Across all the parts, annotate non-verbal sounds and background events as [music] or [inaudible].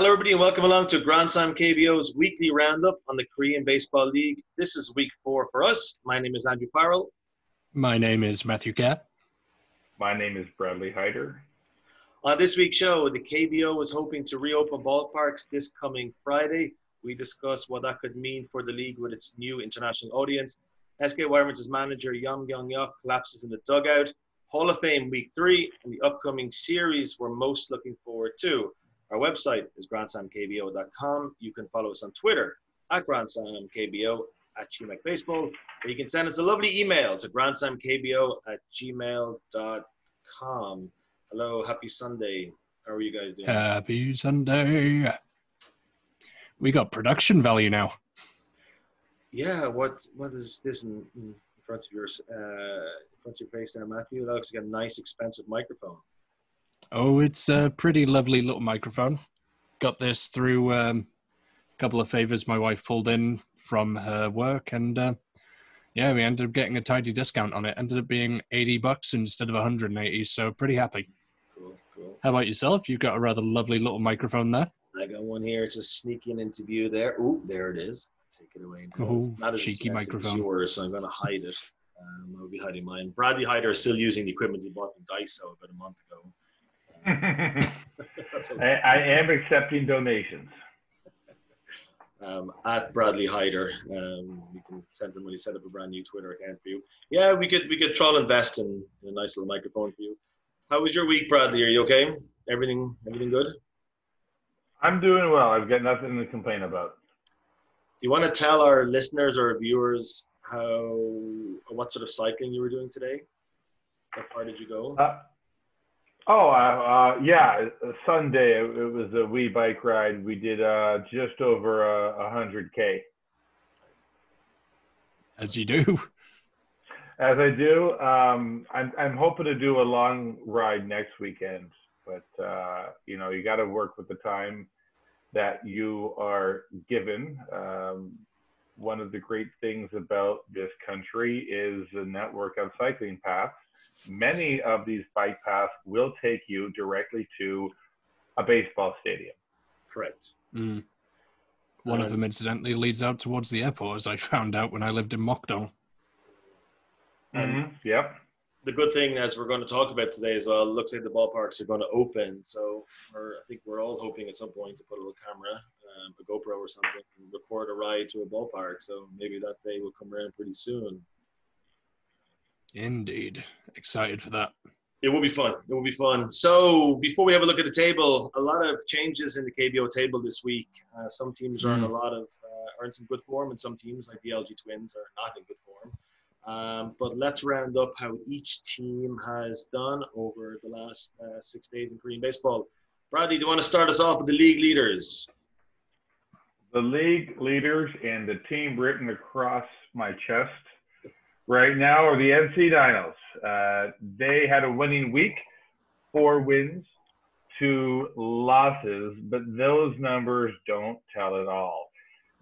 And hello, everybody, and welcome along to Grand Slam KBO's weekly roundup on the Korean Baseball League. This is week four for us. My name is Andrew Farrell. My name is Matthew Cat. My name is Bradley Hyder. On this week's show, the KBO is hoping to reopen ballparks this coming Friday. We discuss what that could mean for the league with its new international audience. SK Wyverns' manager Yong Young Yok collapses in the dugout. Hall of Fame week three and the upcoming series we're most looking forward to. Our website is grandslamkbo.com. You can follow us on Twitter at grandslamkbo at gmacbaseball. Or you can send us a lovely email to grandslamkbo at gmail.com. Hello, happy Sunday. How are you guys doing? Happy Sunday. We got production value now. Yeah, what what is this in, in front of your uh, in front of your face there, Matthew? That looks like a nice, expensive microphone. Oh, it's a pretty lovely little microphone. Got this through um, a couple of favors my wife pulled in from her work, and uh, yeah, we ended up getting a tidy discount on it. Ended up being eighty bucks instead of one hundred and eighty. So pretty happy. Cool, cool. How about yourself? You've got a rather lovely little microphone there. I got one here. It's just sneaking into view there. Oh, there it is. Take it away. Oh, not as cheeky expensive as microphone. yours, so I'm going to hide it. Um, I'll be hiding mine. Bradley Hyder is still using the equipment he bought from Daiso about a month ago. I, I am accepting donations. um, at Bradley Hyder. Um, we can send him when he set up a brand new Twitter account for you. Yeah, we could we could try and invest in, in a nice little microphone for you. How was your week, Bradley? Are you okay? Everything everything good? I'm doing well. I've got nothing to complain about. Do you want to tell our listeners or viewers how what sort of cycling you were doing today? How far did you go? Uh, oh, uh, uh, yeah, Sunday it, it was a wee bike ride. We did uh, just over a uh, hundred k. As you do. As I do, um, I'm I'm hoping to do a long ride next weekend, but uh, you know you got to work with the time that you are given. Um, one of the great things about this country is the network of cycling paths. Many of these bike paths will take you directly to a baseball stadium. Correct. Mm. One of Um, them, incidentally, leads out towards the airport, as I found out when I lived in Mockdale. Um, Yep. The good thing, as we're going to talk about today as well, it looks like the ballparks are going to open. So we're, I think we're all hoping at some point to put a little camera, um, a GoPro or something, and record a ride to a ballpark. So maybe that day will come around pretty soon. Indeed. Excited for that. It will be fun. It will be fun. So before we have a look at the table, a lot of changes in the KBO table this week. Uh, some teams are in a lot of uh, are in some good form, and some teams like the LG Twins are not in good form. Um, but let's round up how each team has done over the last uh, six days in Korean baseball. Bradley, do you want to start us off with the league leaders? the league leaders and the team written across my chest right now are the NC Dinos. Uh, they had a winning week, four wins, two losses, but those numbers don't tell it all.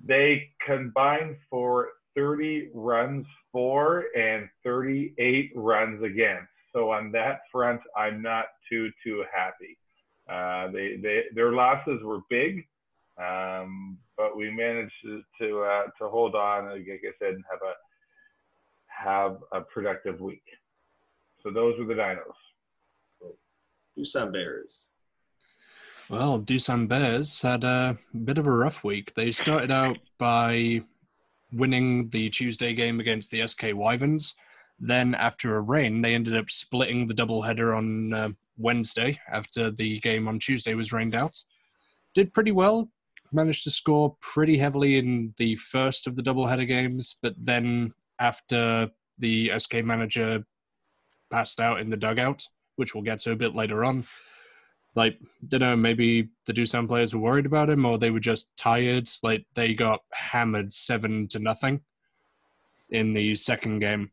They combined for 30 runs for and 38 runs against. So on that front, I'm not too too happy. Uh, they, they their losses were big, um, but we managed to to, uh, to hold on, like I said, and have a have a productive week. So those were the Dinos. Doosan Bears. Well, Doosan Bears had a bit of a rough week. They started out by winning the Tuesday game against the SK Wyverns. Then, after a rain, they ended up splitting the doubleheader on uh, Wednesday after the game on Tuesday was rained out. Did pretty well, managed to score pretty heavily in the first of the doubleheader games, but then after the SK manager passed out in the dugout, which we'll get to a bit later on, like don't know maybe the Doosan players were worried about him or they were just tired. Like they got hammered 7 to nothing in the second game.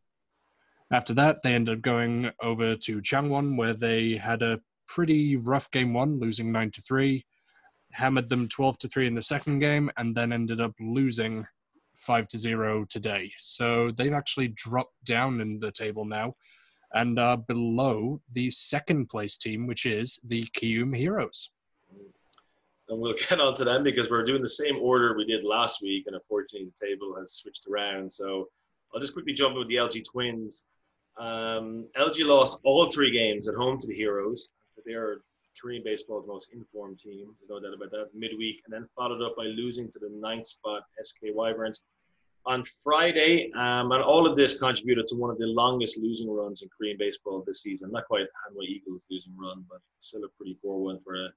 After that they ended up going over to Changwon where they had a pretty rough game 1 losing 9 to 3 hammered them 12 to 3 in the second game and then ended up losing 5 to 0 today so they've actually dropped down in the table now and are below the second place team, which is the Kiwoom Heroes. and we'll [laughs] get on to them because we're doing the same order we did last week, and unfortunately the table has switched around. So I'll just quickly jump in with the LG Twins. Um, LG lost all three games at home to the Heroes. They are Korean baseball's most informed team. There's no doubt about that. Midweek, and then followed up by losing to the ninth spot SK Wyverns on Friday. Um, and all of this contributed to one of the longest losing runs in Korean baseball this season. Not quite Hanwha Eagles losing run, but still a pretty poor one for a,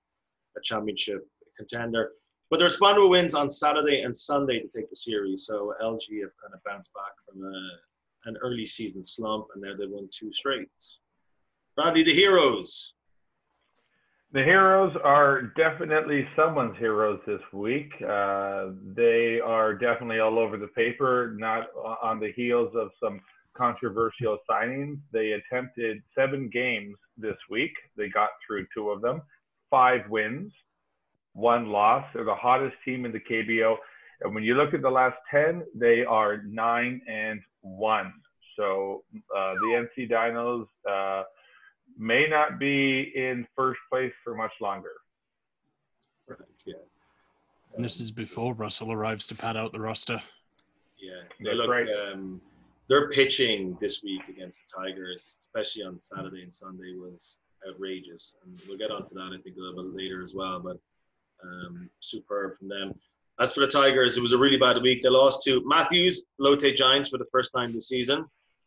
a championship contender. But they responded with wins on Saturday and Sunday to take the series. So LG have kind of bounced back from a, an early season slump, and now they won two straight. Bradley, the Heroes. The heroes are definitely someone's heroes this week. Uh, they are definitely all over the paper, not on the heels of some controversial signings. They attempted seven games this week. They got through two of them, five wins, one loss. They're the hottest team in the KBO. And when you look at the last 10, they are nine and one. So uh, the NC Dinos, uh, may not be in first place for much longer. Right, yeah. And this is before Russell arrives to pad out the roster. Yeah, they That's look. right. Um, their pitching this week against the Tigers, especially on Saturday and Sunday, was outrageous, and we'll get onto that I think a little bit later as well. But um, superb from them. As for the Tigers, it was a really bad week. They lost to Matthews Lotte Giants for the first time this season,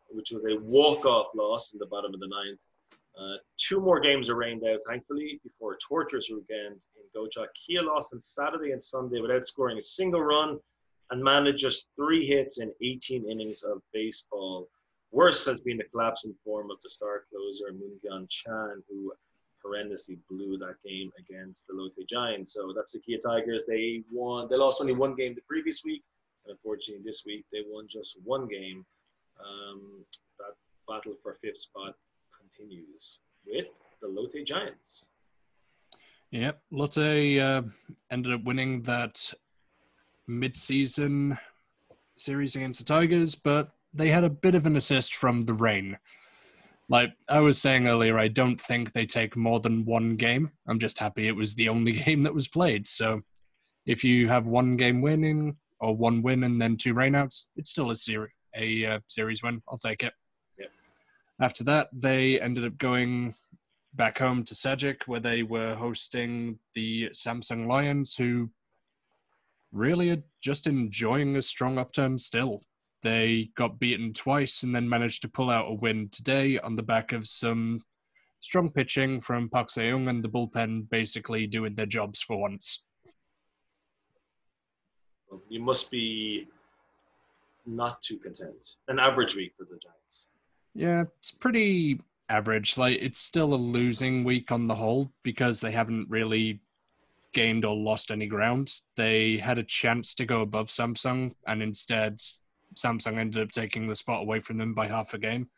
which was a walk-off loss in the bottom of the ninth. Uh, two more games are rained out, thankfully, before a torturous weekend in Gocheok. Kia lost on Saturday and Sunday without scoring a single run and managed just three hits in 18 innings of baseball. Worse has been the collapse in form of the star closer, Moon Chan, who horrendously blew that game against the Lotte Giants. So that's the Kia Tigers. They won. They lost only one game the previous week. And unfortunately, this week they won just one game. Um, that battle for fifth spot continues with the Lotte Giants. Yep, Lotte uh, ended up winning that mid-season series against the Tigers, but they had a bit of an assist from the rain. Like I was saying earlier, I don't think they take more than one game. I'm just happy it was the only [laughs] game that was played. So if you have one game winning or one win and then two rainouts, it's still a series a uh, series win. I'll take it. After that, they ended up going back home to Sajik, where they were hosting the Samsung Lions, who really are just enjoying a strong upturn still. They got beaten twice and then managed to pull out a win today on the back of some strong pitching from Park Se-woong and the bullpen basically doing their jobs for once. You must be not too content. An average week for the Giants. Yeah, it's pretty average. Like it's still a losing week on the whole because they haven't really gained or lost any ground. They had a chance to go above Samsung, and instead, Samsung ended up taking the spot away from them by half a game.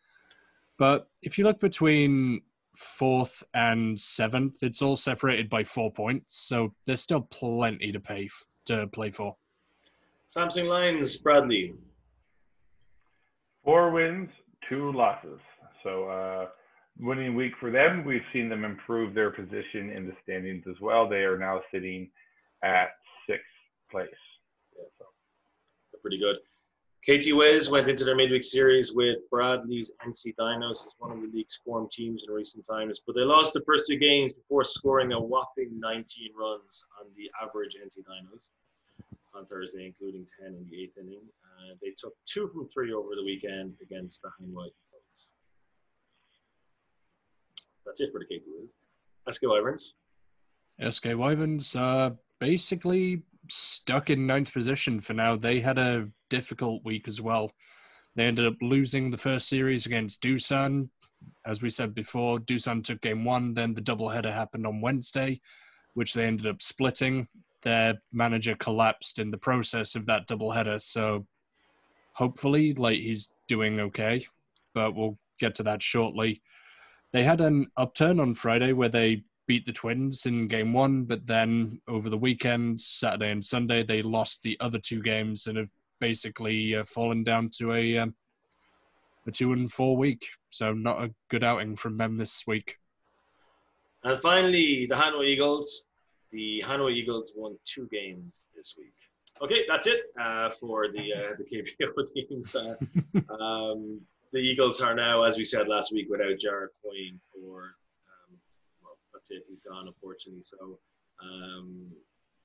But if you look between fourth and seventh, it's all separated by four points, so there's still plenty to pay f- to play for. Samsung Lions, Bradley. Four wins, two losses. So uh, winning week for them. We've seen them improve their position in the standings as well. They are now sitting at sixth place. Yeah, so pretty good. KT Wiz went into their midweek series with Bradley's NC Dinos as one of the league's form teams in recent times, but they lost the first two games before scoring a whopping 19 runs on the average NC Dinos on Thursday, including 10 in the eighth inning. Uh, they took two from three over the weekend against the Hanwha Eagles. That's it for the KT Wiz. SK Wyverns. SK Wyverns are basically stuck in ninth position for now. They had a difficult week as well. They ended up losing the first series against Doosan. As we said before, Doosan took game one, then the doubleheader happened on Wednesday, which they ended up splitting. Their manager collapsed in the process of that doubleheader, so hopefully, like he's doing okay, but we'll get to that shortly. They had an upturn on Friday where they beat the Twins in game one, but then over the weekend, Saturday and Sunday, they lost the other two games and have basically uh, fallen down to a um, a two and four week. So not a good outing from them this week. And finally, the Hanwha Eagles. the Hanwha Eagles won two games this week. Okay, that's it uh, for the uh, the KBO [laughs] teams. Uh, [laughs] um, the Eagles are now, as we said last week, without Jared Hoying for um, well, that's it. He's gone, unfortunately. So um,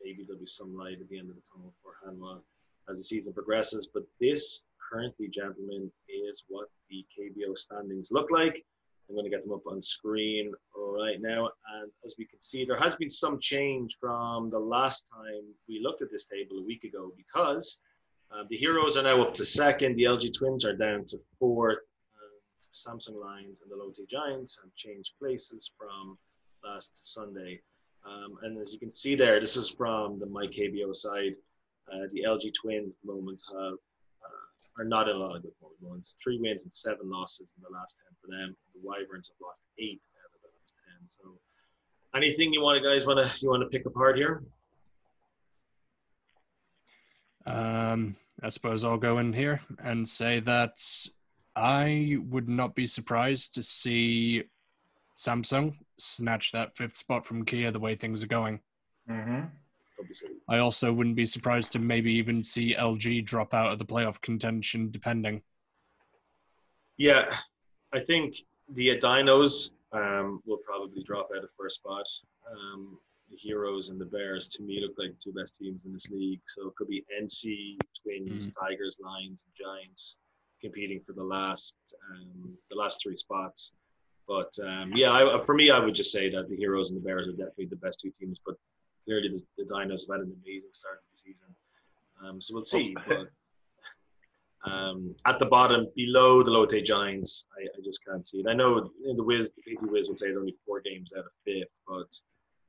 maybe there'll be some light at the end of the tunnel for Hanwha as the season progresses. But this currently, gentlemen, is what the KBO standings look like. I'm going to get them up on screen right now. And as we can see, there has been some change from the last time we looked at this table a week ago because um, the Heroes are now up to second. The LG Twins are down to fourth. And Samsung Lions and the Lotte Giants have changed places from last Sunday. Um, and as you can see there, this is from the MyKBO side. Uh, the LG Twins at the moment have are not in a lot of good form. It's three wins and seven losses in the last ten for them. The Wyverns have lost eight out of the last ten. So, anything you want to guys want to you want to pick apart here? Um, I suppose I'll go in here and say that I would not be surprised to see Samsung snatch that fifth spot from Kia the way things are going. Mm-hmm obviously. I also wouldn't be surprised to maybe even see LG drop out of the playoff contention, depending. Yeah, I think the Dinos um, will probably drop out of first spot. Um, the Heroes and the Bears, to me, look like the two best teams in this league. So it could be NC, Twins, mm. Tigers, Lions, and Giants competing for the last um, the last three spots. But um, yeah, I, for me, I would just say that the Heroes and the Bears are definitely the best two teams. But clearly the, the Dinos have had an amazing start to the season. Um, so we'll see. But um, at the bottom, below the Lotte Giants, I, I just can't see it. I know the Wiz, the KT Wiz would say they're only four games out of fifth, but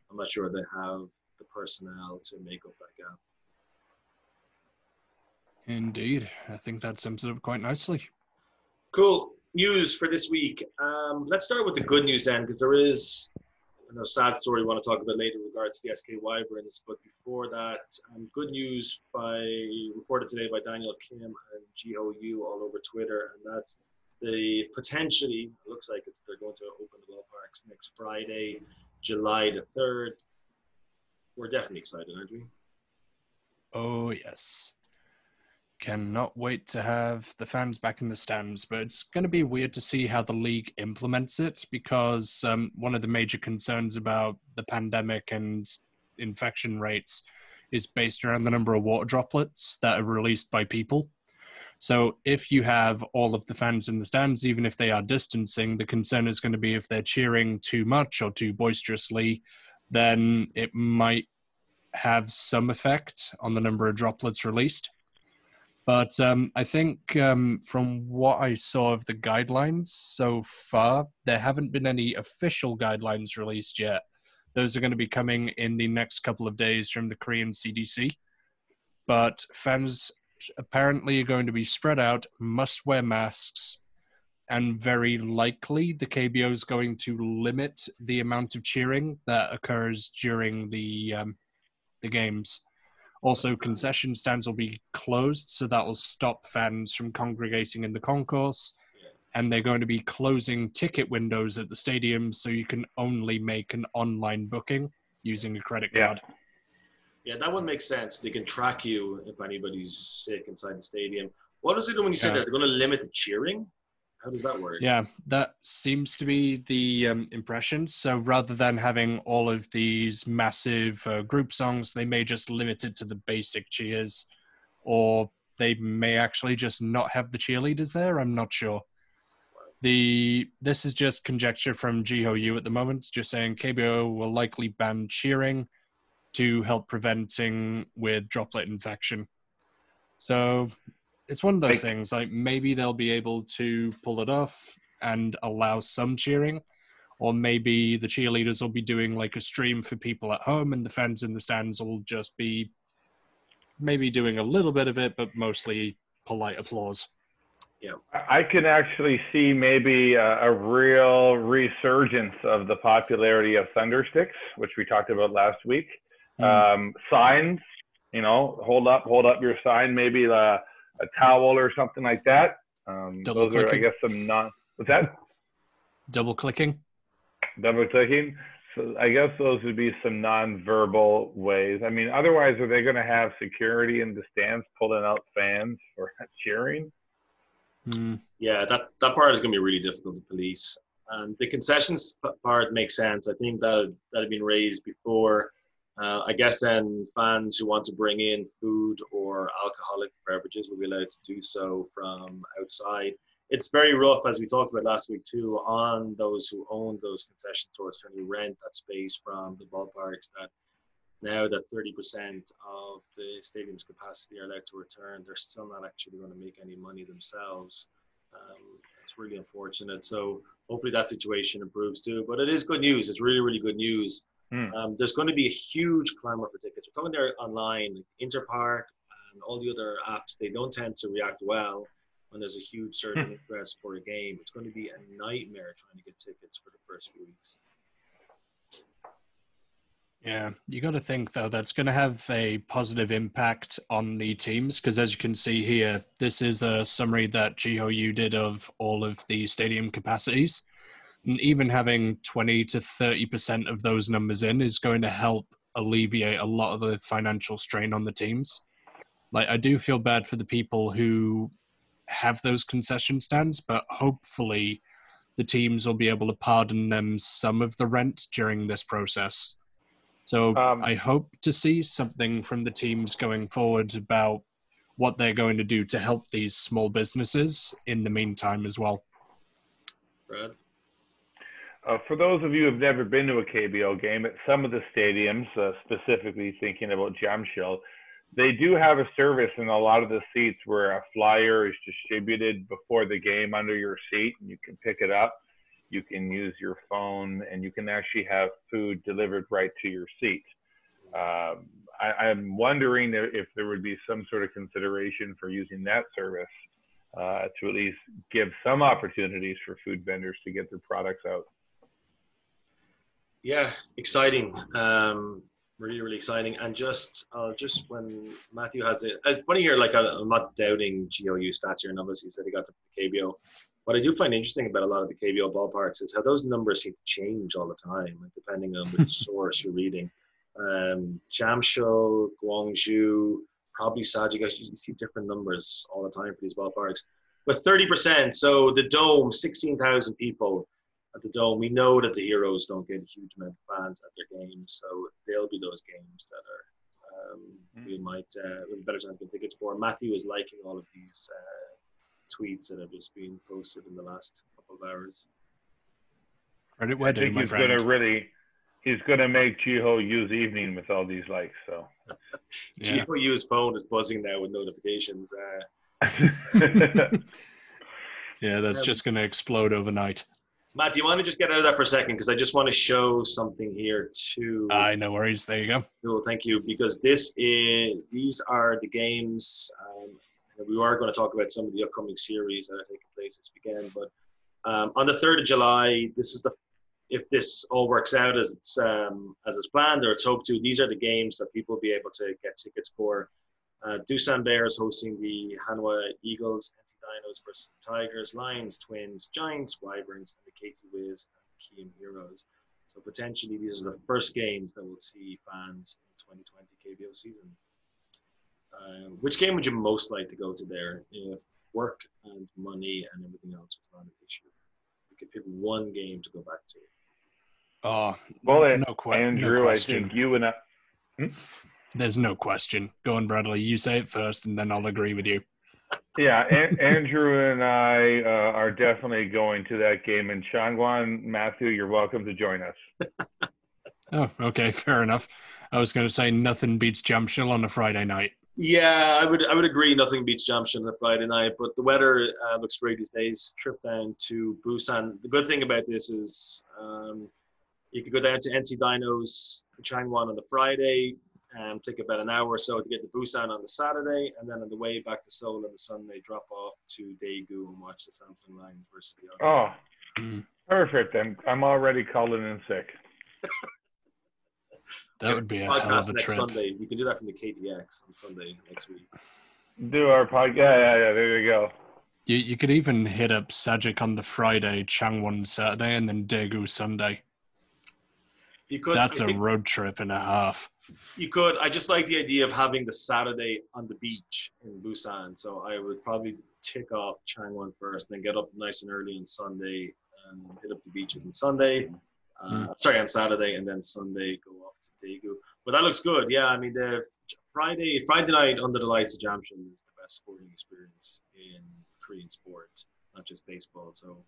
I'm not sure they have the personnel to make up that gap. Indeed. I think that sums it up quite nicely. Cool. News for this week. Um, let's start with the good news then, because there is a sad story we want to talk about later in regards to the SK Wyverns. But before that, um, good news by reported today by Daniel Kim and Yu all over Twitter, and that's the potentially looks like it's they're going to open the ballparks next Friday, July the third. We're definitely excited, aren't we? Oh yes. Cannot wait to have the fans back in the stands, but it's going to be weird to see how the league implements it because um, one of the major concerns about the pandemic and infection rates is based around the number of water droplets that are released by people. So if you have all of the fans in the stands, even if they are distancing, the concern is going to be if they're cheering too much or too boisterously, then it might have some effect on the number of droplets released. But um, I think um, from what I saw of the guidelines so far, there haven't been any official guidelines released yet. Those are going to be coming in the next couple of days from the Korean CDC. But fans apparently are going to be spread out, must wear masks, and very likely the KBO is going to limit the amount of cheering that occurs during the um, the games. Also, concession stands will be closed, so that will stop fans from congregating in the concourse. And they're going to be closing ticket windows at the stadium, so you can only make an online booking using a credit card. Yeah, yeah that one makes sense. They can track you if anybody's sick inside the stadium. What does it do when you say yeah. that? They're going to limit the cheering? How does that work? Yeah, that seems to be the um, impression. So rather than having all of these massive uh, group songs, they may just limit it to the basic cheers, or they may actually just not have the cheerleaders there. I'm not sure. The this is just conjecture from Jiho at the moment, just saying KBO will likely ban cheering to help preventing with droplet infection. So it's one of those like, things. Like maybe they'll be able to pull it off and allow some cheering, or maybe the cheerleaders will be doing like a stream for people at home, and the fans in the stands will just be maybe doing a little bit of it, but mostly polite applause. Yeah, I can actually see maybe a, a real resurgence of the popularity of Thundersticks, which we talked about last week. Mm. Um, signs, you know, hold up, hold up your sign. Maybe the uh, a towel or something like that. Um, Double those clicking. are, I guess, some non. What's that? Double clicking. Double clicking. So I guess those would be some non-verbal ways. I mean, otherwise, are they going to have security in the stands pulling out fans for [laughs] cheering? Mm. Yeah, that, that part is going to be really difficult to police. And the concessions part makes sense. I think that that had been raised before. Uh, I guess then fans who want to bring in food or alcoholic beverages will be allowed to do so from outside. It's very rough, as we talked about last week too, on those who own those concession stores trying to rent that space from the ballparks. That now that 30% of the stadium's capacity are allowed to return, they're still not actually going to make any money themselves. Um, it's really unfortunate. So hopefully that situation improves too. But it is good news. It's really, really good news. Hmm. Um, there's going to be a huge clamor for tickets. We're talking there online, like Interpark and all the other apps. They don't tend to react well when there's a huge surge in interest for a game. It's going to be a nightmare trying to get tickets for the first few weeks. Yeah, you got to think though that's going to have a positive impact on the teams because as you can see here, this is a summary that GOU did of all of the stadium capacities, and even having twenty to thirty percent of those numbers in is going to help alleviate a lot of the financial strain on the teams. Like I do feel bad for the people who have those concession stands, but hopefully the teams will be able to pardon them some of the rent during this process. So Um, I hope to see something from the teams going forward about what they're going to do to help these small businesses in the meantime as well. Brad? Uh, for those of you who've never been to a KBO game, at some of the stadiums, uh, specifically thinking about Jamshil, they do have a service in a lot of the seats where a flyer is distributed before the game under your seat, and you can pick it up. You can use your phone, and you can actually have food delivered right to your seat. Um, I, I'm wondering if if there would be some sort of consideration for using that service uh, to at least give some opportunities for food vendors to get their products out. Yeah, exciting. Um, really, really exciting. And just, uh, just when Matthew has it, it's funny here. Like I, I'm not doubting GOU stats here, and obviously he said he got the KBO. What I do find interesting about a lot of the KBO ballparks is how those numbers seem to change all the time, like depending on which [laughs] source you're reading. Um, Jamshil, Gwangju, probably Sajik. You see different numbers all the time for these ballparks. But 30%, so the Dome, 16,000 people at the Dome. We know that the Heroes don't get a huge amount of fans at their games, so they'll be those games that are um, we might uh, we have a better chance to get tickets for. Matthew is liking all of these uh, tweets that have just been posted in the last couple of hours. Credit I where due, think my he's friend. going to really, he's going to make Jiho use evening with all these likes. So. [laughs] Yeah. GOU's phone is buzzing now with notifications. Uh, [laughs] [laughs] yeah, that's Um, just going to explode overnight. Matt, do you want to just get out of that for a second? Because I just want to show something here too. Aye, no worries. There you go. Cool, thank you. Because this is these are the games. Um, we are going to talk about some of the upcoming series that are taking place this weekend. But um, on the third of July, this is the if this all works out as it's um, as it's planned or it's hoped to. These are the games that people will be able to get tickets for. Uh, Doosan Bears hosting the Hanwha Eagles, NC Dinos versus Tigers, Lions, Twins, Giants, Wyverns, and the KT Wiz and Kiwoom Heroes. So potentially these are the first games that we'll see fans in 2020 KBO season. Um, which game would you most like to go to there if work and money and everything else was not an issue? You could pick one game to go back to. Oh, well, uh, no, que- Andrew, no I think you and I, There's no question. Go on, Bradley. You say it first, and then I'll agree with you. yeah, An- Andrew and I uh, are definitely going to that game. And Changwon, Matthew, you're welcome to join us. [laughs] Oh, okay, fair enough. I was going to say nothing beats Jamshil on a Friday night. Yeah, I would I would agree. Nothing beats Jamshil on a Friday night, but the weather uh, looks great these days. Trip down to Busan. The good thing about this is um, you could go down to NC Dinos Changwon on the Friday and take about an hour or so to get to Busan on the Saturday, and then on the way back to Seoul on the Sunday, drop off to Daegu and watch the Samsung Lions versus the. Other. Oh, perfect. I'm, I'm already calling in sick. [laughs] That would be a podcast hell of a next trip. Sunday. We can do that from the KTX on Sunday next week. Do our podcast. Yeah, yeah, yeah. There you go. You, you could even hit up Sajik on the Friday, Changwon Saturday, and then Daegu Sunday. You could. That's I a road trip and a half. you could. I just like the idea of having the Saturday on the beach in Busan. So I would probably tick off Changwon first, then get up nice and early on Sunday and hit up the beaches on Sunday. Uh, Sorry, on Saturday, and then Sunday go off to Daegu. But that looks good. Yeah, I mean the Friday Friday night under the lights of Jamshil is the best sporting experience in Korean sport, not just baseball. So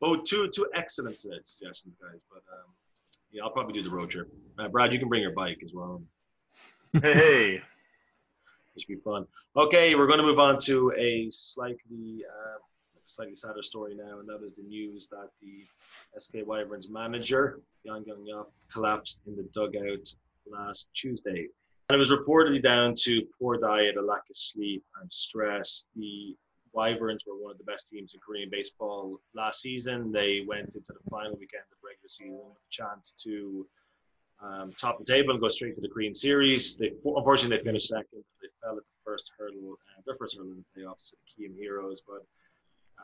both two two excellent suggestions, guys. But um, yeah, I'll probably do the road trip. Uh, Brad, you can bring your bike as well. Hey, hey. [laughs] It should be fun. Okay, we're going to move on to a slightly uh, slightly sadder story now, and that is the news that the SK Wyverns manager Yang Yap collapsed in the dugout last Tuesday. And it was reportedly down to poor diet, a lack of sleep, and stress. The Wyverns were one of the best teams in Korean baseball last season. They went into the final weekend the season with a chance to um, top the table and go straight to the Korean Series. They unfortunately they finished second. They fell at the first hurdle, uh, their first hurdle in the playoffs to the Kiwoom Heroes, but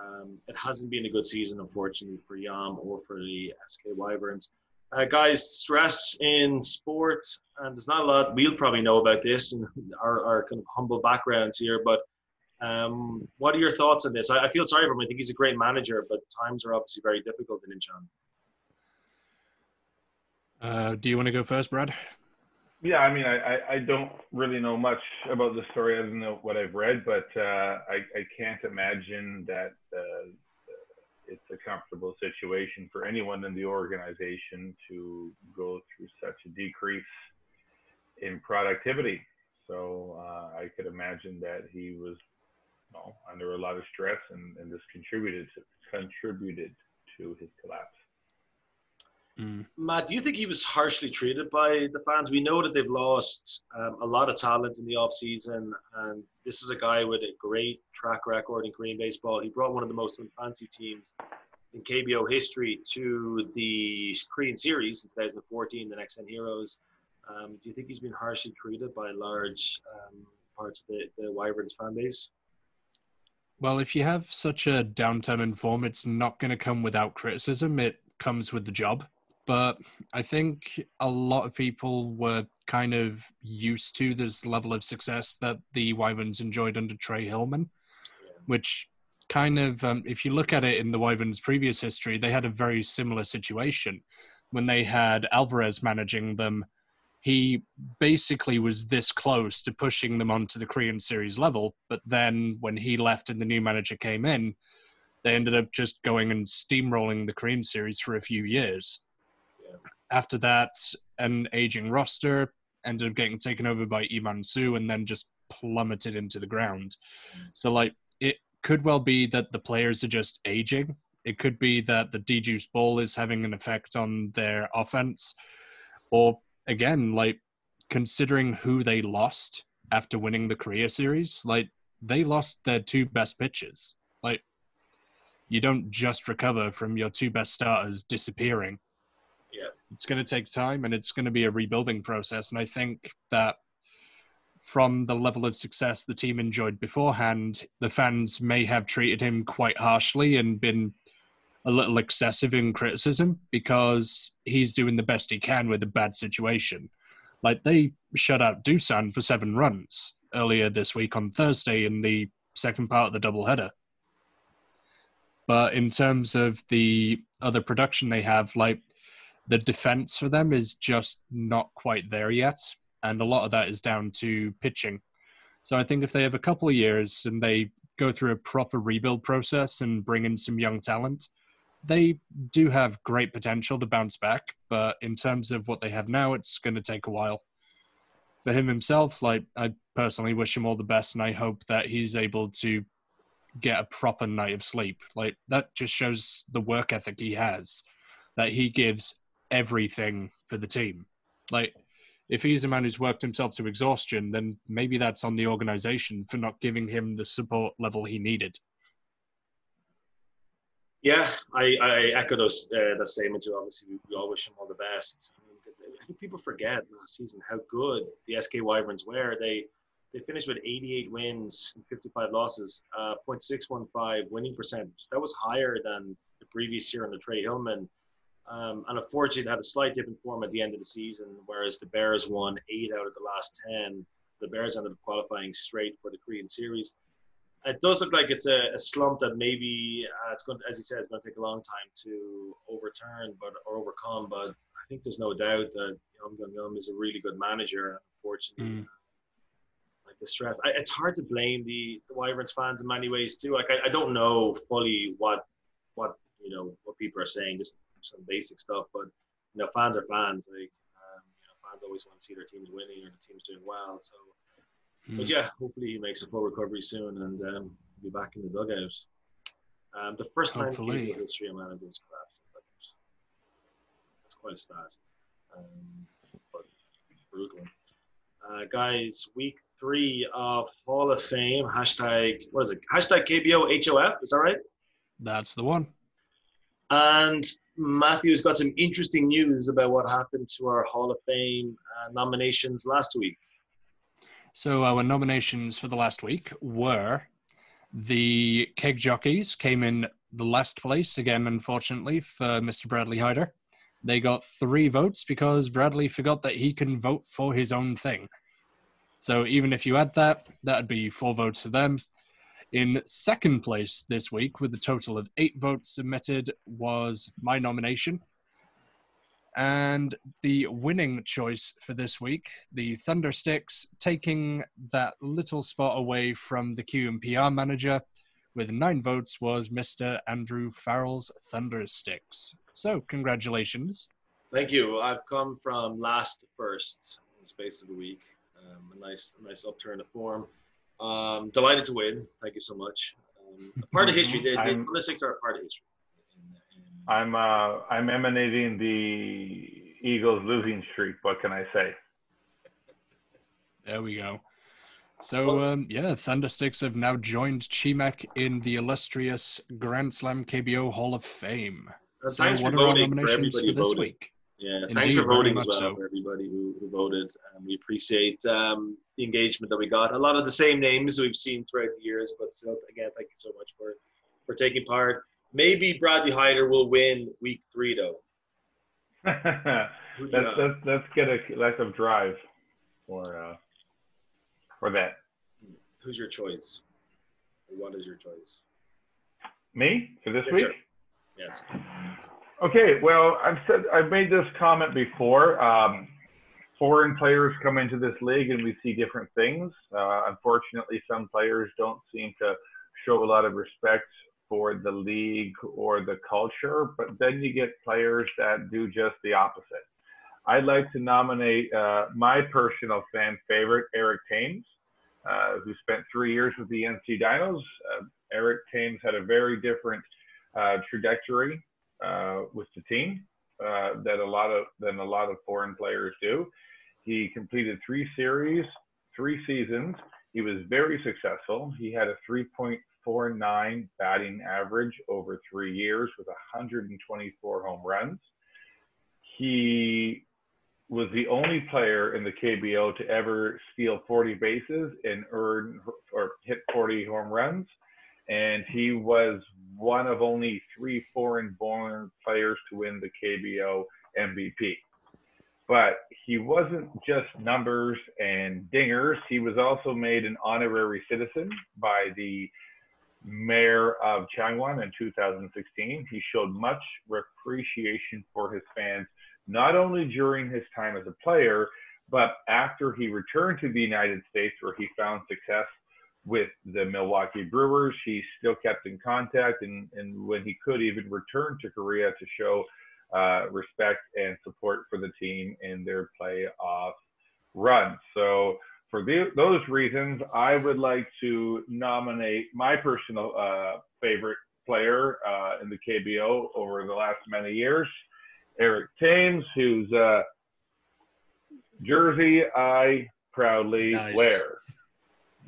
um, it hasn't been a good season, unfortunately, for Yam or for the SK Wyverns. Uh, guys, stress in sport, and there's not a lot we'll probably know about this in our, our kind of humble backgrounds here, but um, what are your thoughts on this? I, I feel sorry for him. I think he's a great manager, but times are obviously very difficult in Incheon. Uh, do you want to go first, Brad? Yeah, I mean, I, I, don't really know much about the story other than what I've read, but uh, I, I can't imagine that uh, it's a comfortable situation for anyone in the organization to go through such a decrease in productivity. So uh, I could imagine that he was under a lot of stress, and, and this contributed to, contributed to his collapse. Mm. Matt, do you think he was harshly treated by the fans? We know that they've lost um, a lot of talent in the offseason, and this is a guy with a great track record in Korean baseball. He brought one of the most fancy teams in KBO history to the Korean Series in 2014, the Nexen Heroes. Um, do you think he's been harshly treated by large um, parts of the, the Wyverns fan base? Well, if you have such a downturn in form, it's not going to come without criticism. It comes with the job. But I think a lot of people were kind of used to this level of success that the Wyverns enjoyed under Trey Hillman, which kind of, um, if you look at it in the Wyverns' previous history, they had a very similar situation. When they had Alvarez managing them, he basically was this close to pushing them onto the Korean Series level. But then when he left and the new manager came in, they ended up just going and steamrolling the Korean Series for a few years. After that, an aging roster ended up getting taken over by Lee Man-soo and then just plummeted into the ground. So, like, it could well be that the players are just aging. It could be that the dejuice ball is having an effect on their offense. Or, again, like, considering who they lost after winning the Korea series, like, they lost their two best pitchers. Like, you don't just recover from your two best starters disappearing. It's going to take time and it's going to be a rebuilding process. And I think that from the level of success the team enjoyed beforehand, the fans may have treated him quite harshly and been a little excessive in criticism because he's doing the best he can with a bad situation. Like they shut out Doosan for seven runs earlier this week on Thursday in the second part of the doubleheader. But in terms of the other production they have, like the defense for them is just not quite there yet. And a lot of that is down to pitching. So I think if they have a couple of years and they go through a proper rebuild process and bring in some young talent, they do have great potential to bounce back. But in terms of what they have now, it's going to take a while. For him himself, like I personally wish him all the best, and I hope that he's able to get a proper night of sleep. Like that just shows the work ethic he has, that he gives everything for the team. Like if he's a man who's worked himself to exhaustion, then maybe that's on the organization for not giving him the support level he needed. Yeah, I, I echo those uh, that statement too. Obviously, we, all wish him all the best. I, I think people forget last season how good the SK Wyverns were. They they finished with 88 wins and 55 losses, uh, 0.615 winning percentage. That was higher than the previous year under Trey Hillman. Um, and unfortunately, had a slight dip in form at the end of the season, whereas the Bears won eight out of the last 10. The Bears ended up qualifying straight for the Korean Series. It does look like it's a, a slump that maybe uh, it's going, to, as he said, it's going to take a long time to overturn, but or overcome. But I think there's no doubt that Young Gun Yum is a really good manager. Unfortunately, mm. like the stress, I, it's hard to blame the, the Wyverns fans in many ways too. Like I, I don't know fully what what you know what people are saying, just some basic stuff. But you know, fans are fans. Like um, you know, fans always want to see their teams winning or the teams doing well. So, mm. but yeah, hopefully he makes a full recovery soon and um, be back in the dugout. Um, the first time in history of managers collapsed. That's quite a start. Um, but brutal. Uh, guys, week three of Hall of Fame. Hashtag what is it? Hashtag KBO HOF. Is that right? That's the one. And Matthew's got some interesting news about what happened to our Hall of Fame uh, nominations last week. So our nominations for the last week were the Keg Jockeys came in the last place again, unfortunately, for Mr. Bradley Hyder. They got three votes because Bradley forgot that he can vote for his own thing. So even if you add that, that'd be four votes for them. In second place this week, with a total of eight votes submitted, was my nomination. And the winning choice for this week, the Thundersticks, taking that little spot away from the QMPR manager with nine votes, was Mr. Andrew Farrell's Thundersticks. So, congratulations. Thank you. I've come from last to first in the space of a week. Um, a nice, nice upturn of form. Um, delighted to win. Thank you so much. Um, part of history did. I'm, the six are part of history. I'm uh, I'm emanating the Eagles losing streak. What can I say? There we go. So um, yeah, Thundersticks have now joined Chimek in the illustrious Grand Slam KBO Hall of Fame. Uh, so what are our nominations for, for this week? Yeah, Indeed, thanks for voting as well so. for everybody who, who voted. Um, we appreciate um, the engagement that we got. A lot of the same names we've seen throughout the years, but still, again, thank you so much for for taking part. Maybe Bradley Hyder will win week three, though. [laughs] let's, let's, let's get a collective drive for uh, for that. Who's your choice? what is your choice? Me for this yes, week? Sir. Yes. Okay, well, I've said I've made this comment before. Um, foreign players come into this league and we see different things. Uh, unfortunately, some players don't seem to show a lot of respect for the league or the culture, but then you get players that do just the opposite. I'd like to nominate uh, my personal fan favorite, Eric Thames, uh, who spent three years with the NC Dinos. Uh, Eric Thames had a very different uh, trajectory uh, with the team uh, that a lot of than a lot of foreign players do. He completed three series, three seasons. He was very successful. He had a 3.49 batting average over three years with 124 home runs. He was the only player in the KBO to ever steal 40 bases and earn or hit 40 home runs and he was one of only three foreign born players to win the KBO MVP. But he wasn't just numbers and dingers, he was also made an honorary citizen by the mayor of Changwon in 2016. He showed much appreciation for his fans, not only during his time as a player, but after he returned to the United States, where he found success with the Milwaukee Brewers. He still kept in contact, and, and when he could, even returned to Korea to show uh, respect and support for the team in their playoff run. So, for the, those reasons, I would like to nominate my personal uh, favorite player uh, in the KBO over the last many years, Eric Thames, whose uh, jersey I proudly nice. wear.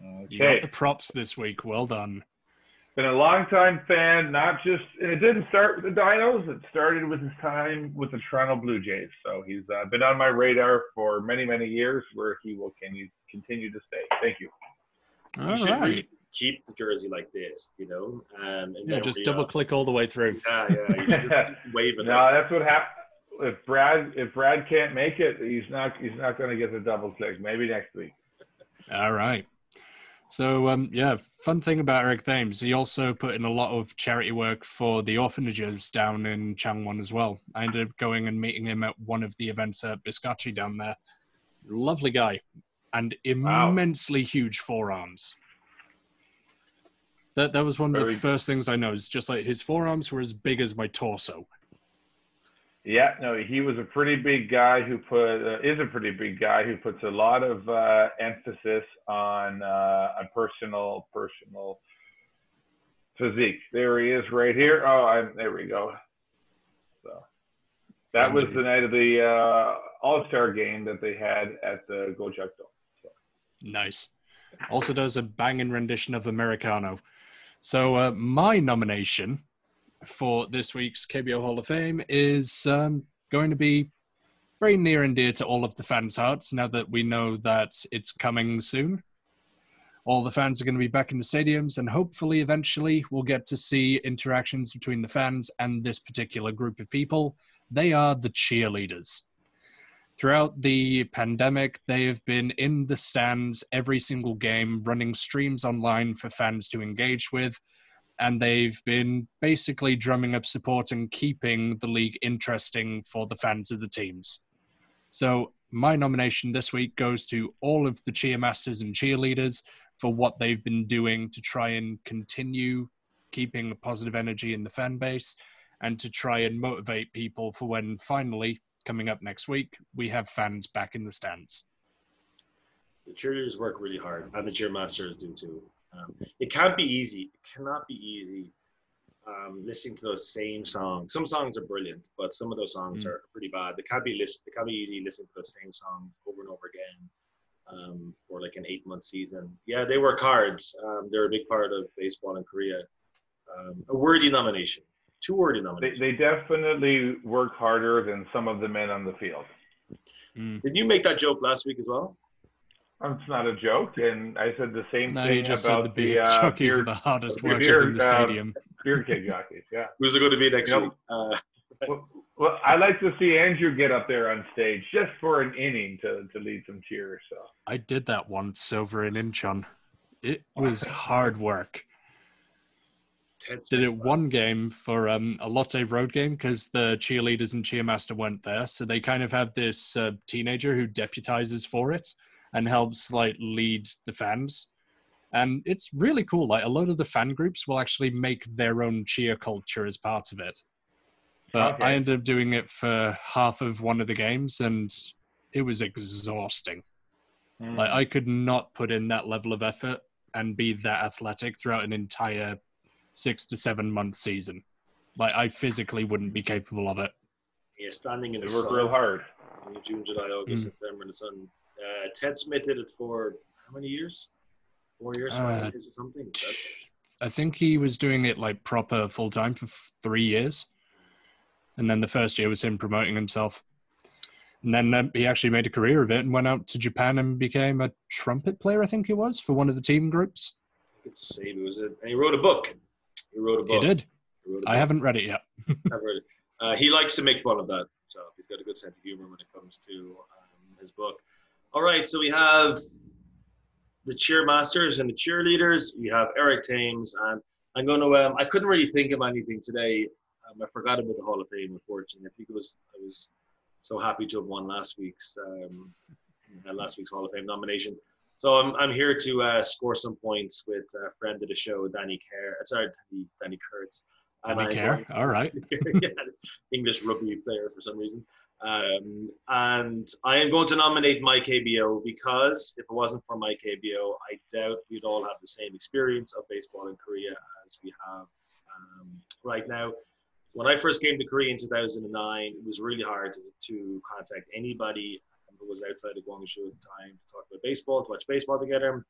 Okay. You got the props this week. Well done. Been a long-time fan, not just, and it didn't start with the Dinos. It started with his time with the Toronto Blue Jays. So he's uh, been on my radar for many, many years, where he will continue continue to stay. Thank you. All you right. Re- keep the jersey like this, you know. Um, and Yeah, just re- double click all the way through. Yeah, yeah. You should just [laughs] wave it. no, that's what happened. If Brad if Brad can't make it, he's not he's not going to get the double click. Maybe next week. All right. So um, yeah, fun thing about Eric Thames, he also put in a lot of charity work for the orphanages down in Changwon as well. I ended up going and meeting him at one of the events at Biscacci down there. Lovely guy, and Wow. immensely huge forearms. That that was one of Very- the first things I noticed. Just like his forearms were as big as my torso. Yeah, no, he was a pretty big guy who put uh, is a pretty big guy who puts a lot of uh, emphasis on uh, on personal personal physique. There he is, right here. Oh, I'm, there we go. So that was the night of the uh, All Star game that they had at the Gocheok Dome. Nice. Also does a banging rendition of Americano. So uh, my nomination for this week's KBO Hall of Fame is um, going to be very near and dear to all of the fans' hearts now that we know that it's coming soon. All the fans are going to be back in the stadiums, and hopefully, eventually, we'll get to see interactions between the fans and this particular group of people. They are the cheerleaders. Throughout the pandemic, they have been in the stands every single game, running streams online for fans to engage with, and they've been basically drumming up support and keeping the league interesting for the fans of the teams. So, my nomination this week goes to all of the cheermasters and cheerleaders for what they've been doing to try and continue keeping a positive energy in the fan base and to try and motivate people for when finally coming up next week, we have fans back in the stands. The cheerleaders work really hard, and the cheermasters do too. Um, it can't be easy. It cannot be easy um, listening to those same songs. Some songs are brilliant, but some of those songs Mm. are pretty bad. They can't be list. It can't be easy listening to those same songs over and over again um, for like an eight-month season. Yeah, they work hard. Um, they're a big part of baseball in Korea. Um, a worthy nomination, two worthy They, they definitely work harder than some of the men on the field. Mm. Did you make that joke last week as well? It's not a joke, and I said the same No, thing just about said the the beer uh, jockeys beer, are the hardest beer- workers in the uh, stadium. beer keg jockeys. Yeah. [laughs] Who's it going to be next Yep. week? Uh, [laughs] Well, well, I like to see Andrew get up there on stage just for an inning to, to lead some cheers. So I did that once over in Incheon. It was hard work. Did it one game for um, a Lotte Road game because the cheerleaders and cheermaster went there. So they kind of have this uh, teenager who deputizes for it and helps like lead the fans. And it's really cool. Like a lot of the fan groups will actually make their own cheer culture as part of it. But Okay. I ended up doing it for half of one of the games and it was exhausting. Like I could not put in that level of effort and be that athletic throughout an entire six to seven month season. Like I physically wouldn't be capable of it. Yeah, standing in they the work sun. real hard. in June, July, August, Mm. September in the sun. Uh, Ted Smith did it for how many years? Four years, Uh, five years, or something. I think he was doing it like proper full time for f- three years, and then the first year was him promoting himself. And then um, he actually made a career of it and went out to Japan and became a trumpet player. I think he was for one of the team groups. It's Sabe, was it? And he wrote a book. He wrote a He book. did. He wrote a I haven't read it yet. [laughs] Read it. Uh, he likes to make fun of that, so he's got a good sense of humor when it comes to um, his book. All right, so we have the cheermasters and the cheerleaders. We have Eric Thames, and I'm going to. Um, I couldn't really think of anything today. Um, I forgot about the Hall of Fame, unfortunately. I think it was. I was so happy to have won last week's um, uh, last week's Hall of Fame nomination. So I'm I'm here to uh, score some points with a friend of the show, Danny Kerr. Sorry, Danny, Danny Kurtz. And Any I'm care? going- All right. [laughs] yeah, English rugby player for some reason. Um, and I am going to nominate my KBO because if it wasn't for my KBO, I doubt we'd all have the same experience of baseball in Korea as we have um, right now. When I first came to Korea in 2009, it was really hard to, to contact anybody who was outside of Gwangju at the time to talk about baseball, to watch baseball together.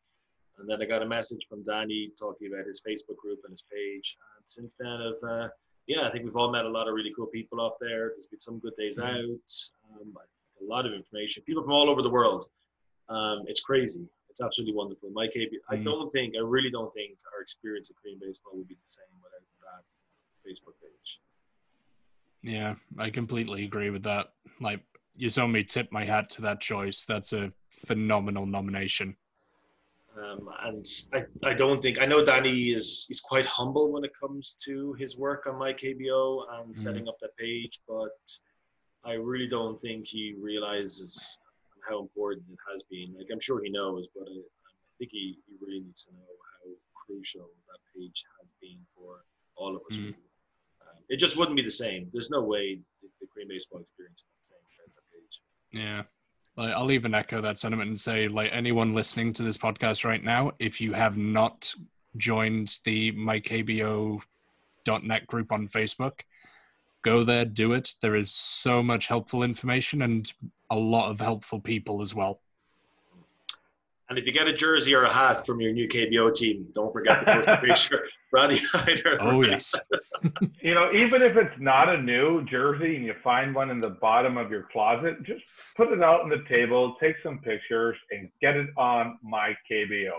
And then I got a message from Danny talking about his Facebook group and his page. And since then, I've uh, yeah, I think we've all met a lot of really cool people off there. There's been some good days out, um, a lot of information. People from all over the world. Um, it's crazy. it's absolutely wonderful. My KB, I Mm. don't think, I really don't think our experience of Korean baseball would be the same without that Facebook page. Yeah, I completely agree with that. Like, you saw me tip my hat to that choice. That's a phenomenal nomination. Um, and I, I don't think I know Danny is he's quite humble when it comes to his work on my KBO and Mhm. setting up that page, but I really don't think he realizes how important it has been. Like I'm sure he knows, but I, I think he, he really needs to know how crucial that page has been for all of us. Really. Um, it just wouldn't be the same. There's no way the, the Green baseball experience would be the same without that page. Yeah. Like, I'll even echo that sentiment and say, like, anyone listening to this podcast right now, if you have not joined the mykbo.net group on Facebook, go there, do it. There is so much helpful information and a lot of helpful people as well. And if you get a jersey or a hat from your new KBO team, don't forget to post a [laughs] picture. Roddy [laughs] Hyder. Oh, yes. [laughs] You know, even if it's not a new jersey and you find one in the bottom of your closet, just put it out on the table, take some pictures, and get it on my KBO.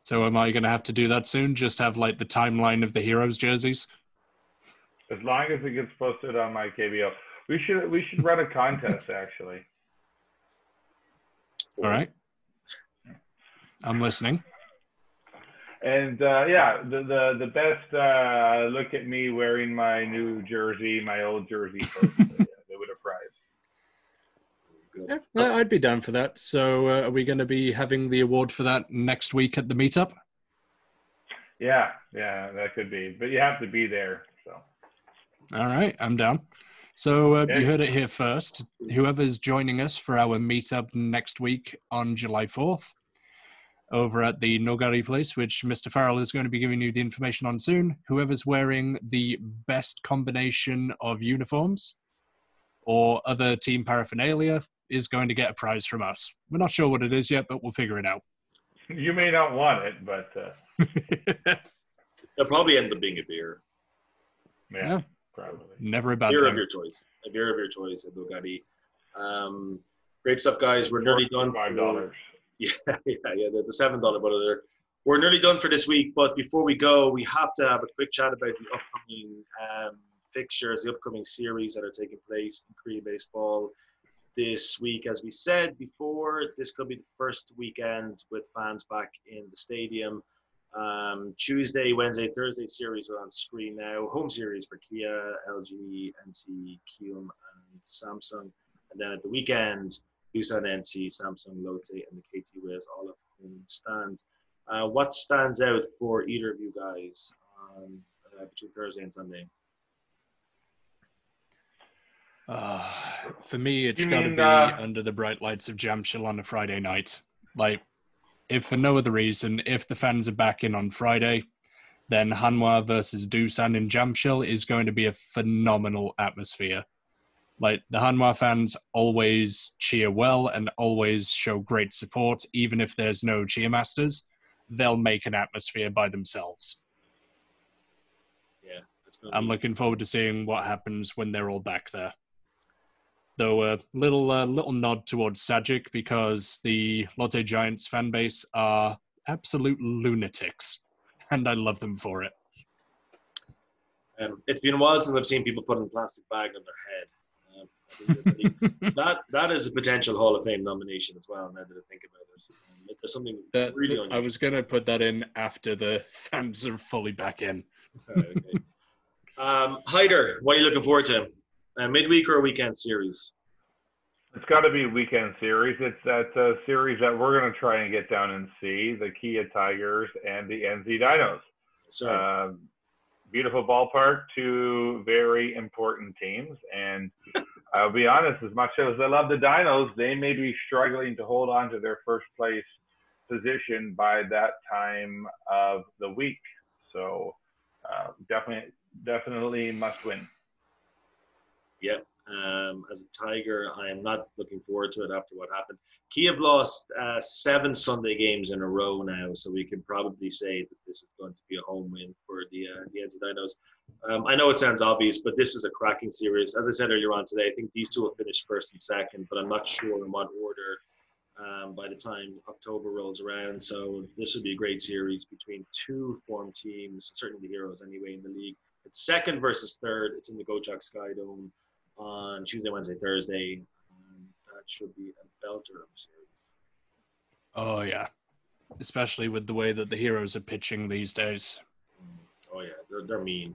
So, am I going to have to do that soon? Just have, like, the timeline of the Heroes jerseys? As long as it gets posted on my KBO. We should we should run a contest [laughs] actually. All right. I'm listening. And uh, yeah, the the the best uh, look at me wearing my new jersey, my old jersey. [laughs] Post, yeah, they would have prize. Yeah, well, I'd be down for that. So, uh, are we going to be having the award for that next week at the meetup? Yeah, yeah, that could be, but you have to be there. So All right, I'm down. So, uh, Okay. you heard it here first. Whoever's joining us for our meetup next week on July 4th over at the Nogari place, which Mr. Farrell is going to be giving you the information on soon. Whoever's wearing the best combination of uniforms or other team paraphernalia is going to get a prize from us. We're not sure what it is yet, but we'll figure it out. you may not want it, but uh, [laughs] It'll probably end up being a beer. yeah, Yeah. probably. Never a bad beer of your choice. A beer of your choice at Bugatti. Um, great stuff, guys. We're nearly done. Five for- dollars. [laughs] Yeah, yeah, yeah. The, the seven dollar bottle there. We're nearly done for this week, but before we go, we have to have a quick chat about the upcoming um, fixtures, the upcoming series that are taking place in Korean baseball this week. As we said before, this could be the first weekend with fans back in the stadium. Um, Tuesday, Wednesday, Thursday series are on screen now. Home series for Kia, LG, NC, Kiwoom, and Samsung. And then at the weekend, Doosan NC, Samsung, Lotte, and the KT Wiz all of whom stands. Uh, what stands out for either of you guys um, uh, between Thursday and Sunday? Uh, for me, it's got to be uh, under the bright lights of Jamshil on a Friday night. Like, if for no other reason, if the fans are back in on Friday, then Hanwha versus Doosan in Jamshil is going to be a phenomenal atmosphere. Like, the Hanwha fans always cheer well and always show great support, even if there's no cheermasters. They'll make an atmosphere by themselves. Yeah, I'm looking forward to seeing what happens when they're all back there. Though a little uh, little nod towards Sajik because the Lotte Giants fan base are absolute lunatics, and I love them for it. Um, it's been a while since I've seen people put a plastic bag on their head. I think that- that that is a potential Hall of Fame nomination as well. Now that I think about it, um, there's something That- really that- unusual. I was going to put that in after the fans are fully back in. Okay, okay. um, Hyder, what are you looking forward to? A midweek or a weekend series? It's got to be a weekend series. It's that a series that we're going to try and get down and see the Kia Tigers and the NC Dinos. So Um, beautiful ballpark, two very important teams. And [laughs] I'll be honest, as much as I love the Dinos, they may be struggling to hold on to their first place position by that time of the week. So uh, definitely, definitely must win. yeah, um, as a Tiger, I am not looking forward to it after what happened. Kiev lost uh, seven Sunday games in a row now, so we can probably say that this is going to be a home win for the uh, the NC Dinos. Um, I know it sounds obvious, but this is a cracking series. As I said earlier on today, I think these two will finish first and second, but I'm not sure in what order um, by the time October rolls around. So this would be a great series between two form teams, certainly the Heroes anyway in the league. It's second versus third. It's in the Gocheok Sky Dome on Tuesday, Wednesday, Thursday. Um, that should be a belter of a series. Oh yeah, especially with the way that the Heroes are pitching these days. Oh yeah, they're, they're mean.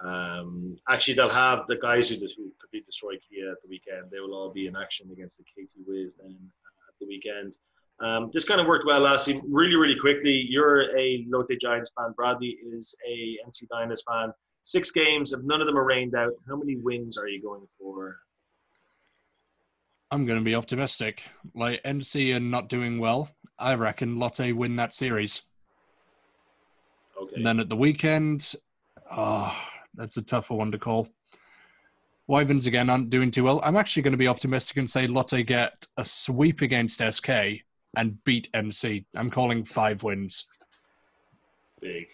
Um, actually, they'll have the guys who, who could be destroy Kia at the weekend. They will all be in action against the KT Wiz then at the weekend. Um, this kind of worked well last season. Really, really quickly, you're a Lotte Giants fan. Bradley is a NC Dinos fan. Six games, if none of them are rained out, how many wins are you going for? I'm going to be optimistic. Like NC are not doing well. I reckon Lotte win that series. Okay. And then at the weekend, oh, that's a tougher one to call. Wyverns again aren't doing too well. I'm actually going to be optimistic and say Lotte get a sweep against SK and beat NC. I'm calling five wins. Big.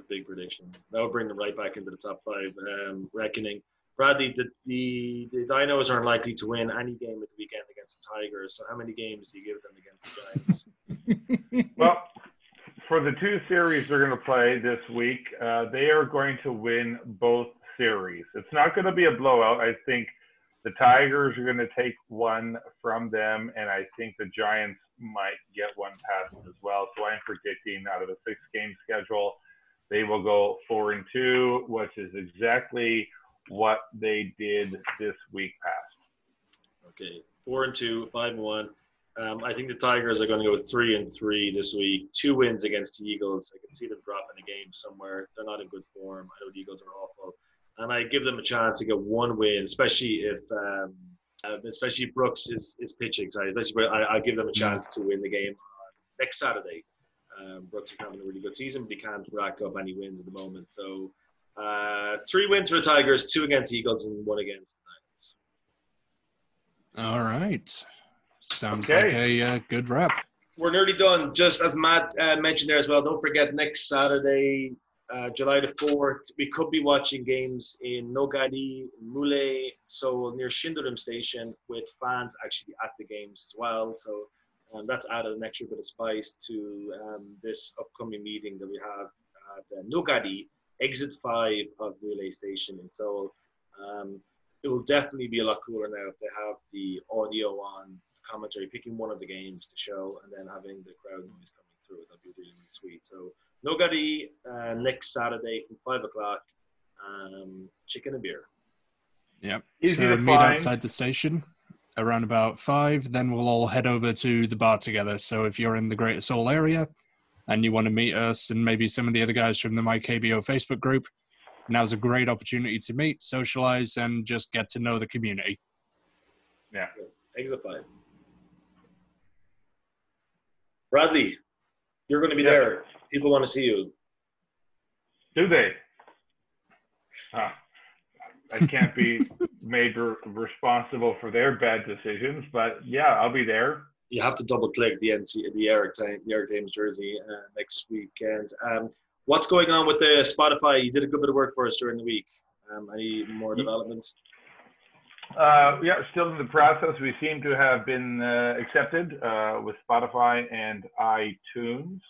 It's a big prediction. That would bring them right back into the top five um, reckoning. Bradley, the, the the Dinos are unlikely to win any game at the weekend against the Tigers. So how many games do you give them against the Giants? [laughs] well, for the two series they're going to play this week, uh, they are going to win both series. It's not going to be a blowout. I think the Tigers are going to take one from them, and I think the Giants might get one past as well. So I'm predicting out of a six game schedule, they will go four and two, which is exactly what they did this week past. Okay, four and two, five and one. Um, I think the Tigers are going to go three and three this week. Two wins against the Eagles. I can see them dropping a game somewhere. They're not in good form. I know the Eagles are awful, and I give them a chance to get one win, especially if, um, uh, especially Brooks is, is pitching. Sorry, especially I, I give them a chance to win the game next Saturday. Um, Brooks is having a really good season, but he can't rack up any wins at the moment. So uh, three wins for the Tigers, two against Eagles, and one against the Niners. All right. Sounds okay. like a uh, good wrap. We're nearly done. Just as Matt uh, mentioned there as well, don't forget next Saturday, uh, July the 4th, we could be watching games in Nogari, Mule, so near Sindorim Station, with fans actually at the games as well. So um, that's added an extra bit of spice to um, this upcoming meeting that we have at Nogari, exit 5 of Relay Station in Seoul. Um, it will definitely be a lot cooler now if they have the audio on commentary, picking one of the games to show, and then having the crowd noise coming through. That'd be really, really sweet. So Nogari uh, next Saturday from five o'clock. Um, chicken and beer. Yep. Easy so meet find. outside the station around about five. Then we'll all head over to the bar together. So if you're in the Greater Seoul area and you want to meet us and maybe some of the other guys from the MyKBO Facebook group, now's a great opportunity to meet, socialize, and just get to know the community. Yeah. Exit five. Bradley, you're going to be yep. there. People want to see you. Do they? Uh, I can't be made re- responsible for their bad decisions, but yeah, I'll be there. You have to double click the NC, the Eric Time, the Eric Thames jersey uh, next weekend. Um, what's going on with the Spotify? You did a good bit of work for us during the week. Um, any more developments? Uh, yeah, still in the process. We seem to have been uh, accepted uh, with Spotify and iTunes.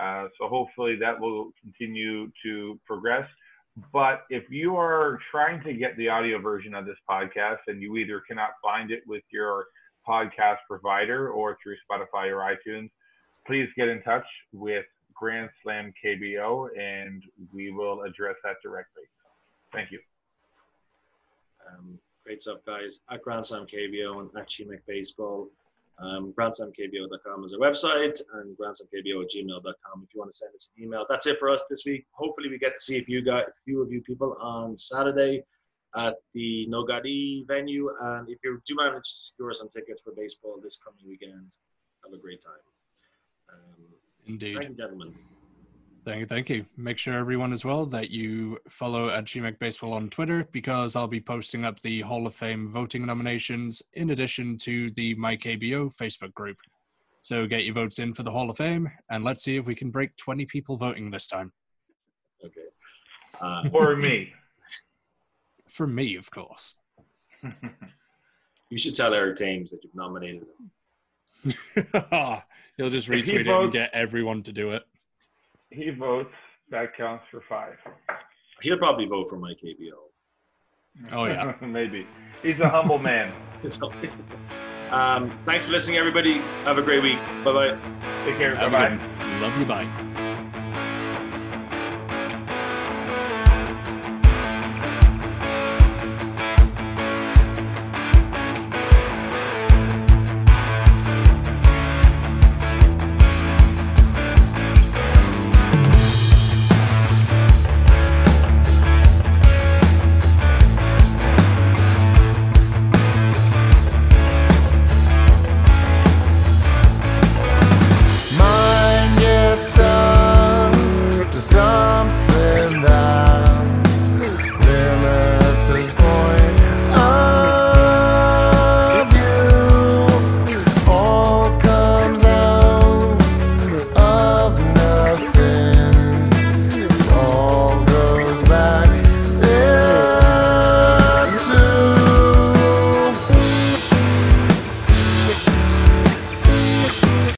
Uh, so hopefully that will continue to progress. But if you are trying to get the audio version of this podcast and you either cannot find it with your podcast provider or through Spotify or iTunes, please get in touch with Grand Slam KBO and we will address that directly. Thank you. Um, Great stuff, guys. At Grand Slam KBO and at GMAC Baseball. Um, grandslamkbo.com is our website and grandslamkbo at gmail.com if you want to send us an email. That's it for us this week. Hopefully, we get to see a few, guys, a few of you people on Saturday at the Nogari venue. And if you do manage to secure some tickets for baseball this coming weekend, have a great time. Um, Indeed. Thank you, gentlemen. Thank you, thank you. Make sure everyone as well that you follow at GMAC Baseball on Twitter because I'll be posting up the Hall of Fame voting nominations in addition to the MyKBO Facebook group. So get your votes in for the Hall of Fame and let's see if we can break 20 people voting this time. Okay. Uh, or me. [laughs] For me, of course. [laughs] You should tell Eric Thames that you've nominated him. [laughs] He'll just retweet it votes- and get everyone to do it. He votes. That counts for five. He'll probably vote for my KBO. Oh, yeah. [laughs] Maybe. He's a humble man. [laughs] So, um, thanks for listening, everybody. Have a great week. Bye bye. Take care. Bye bye. Love you. Bye.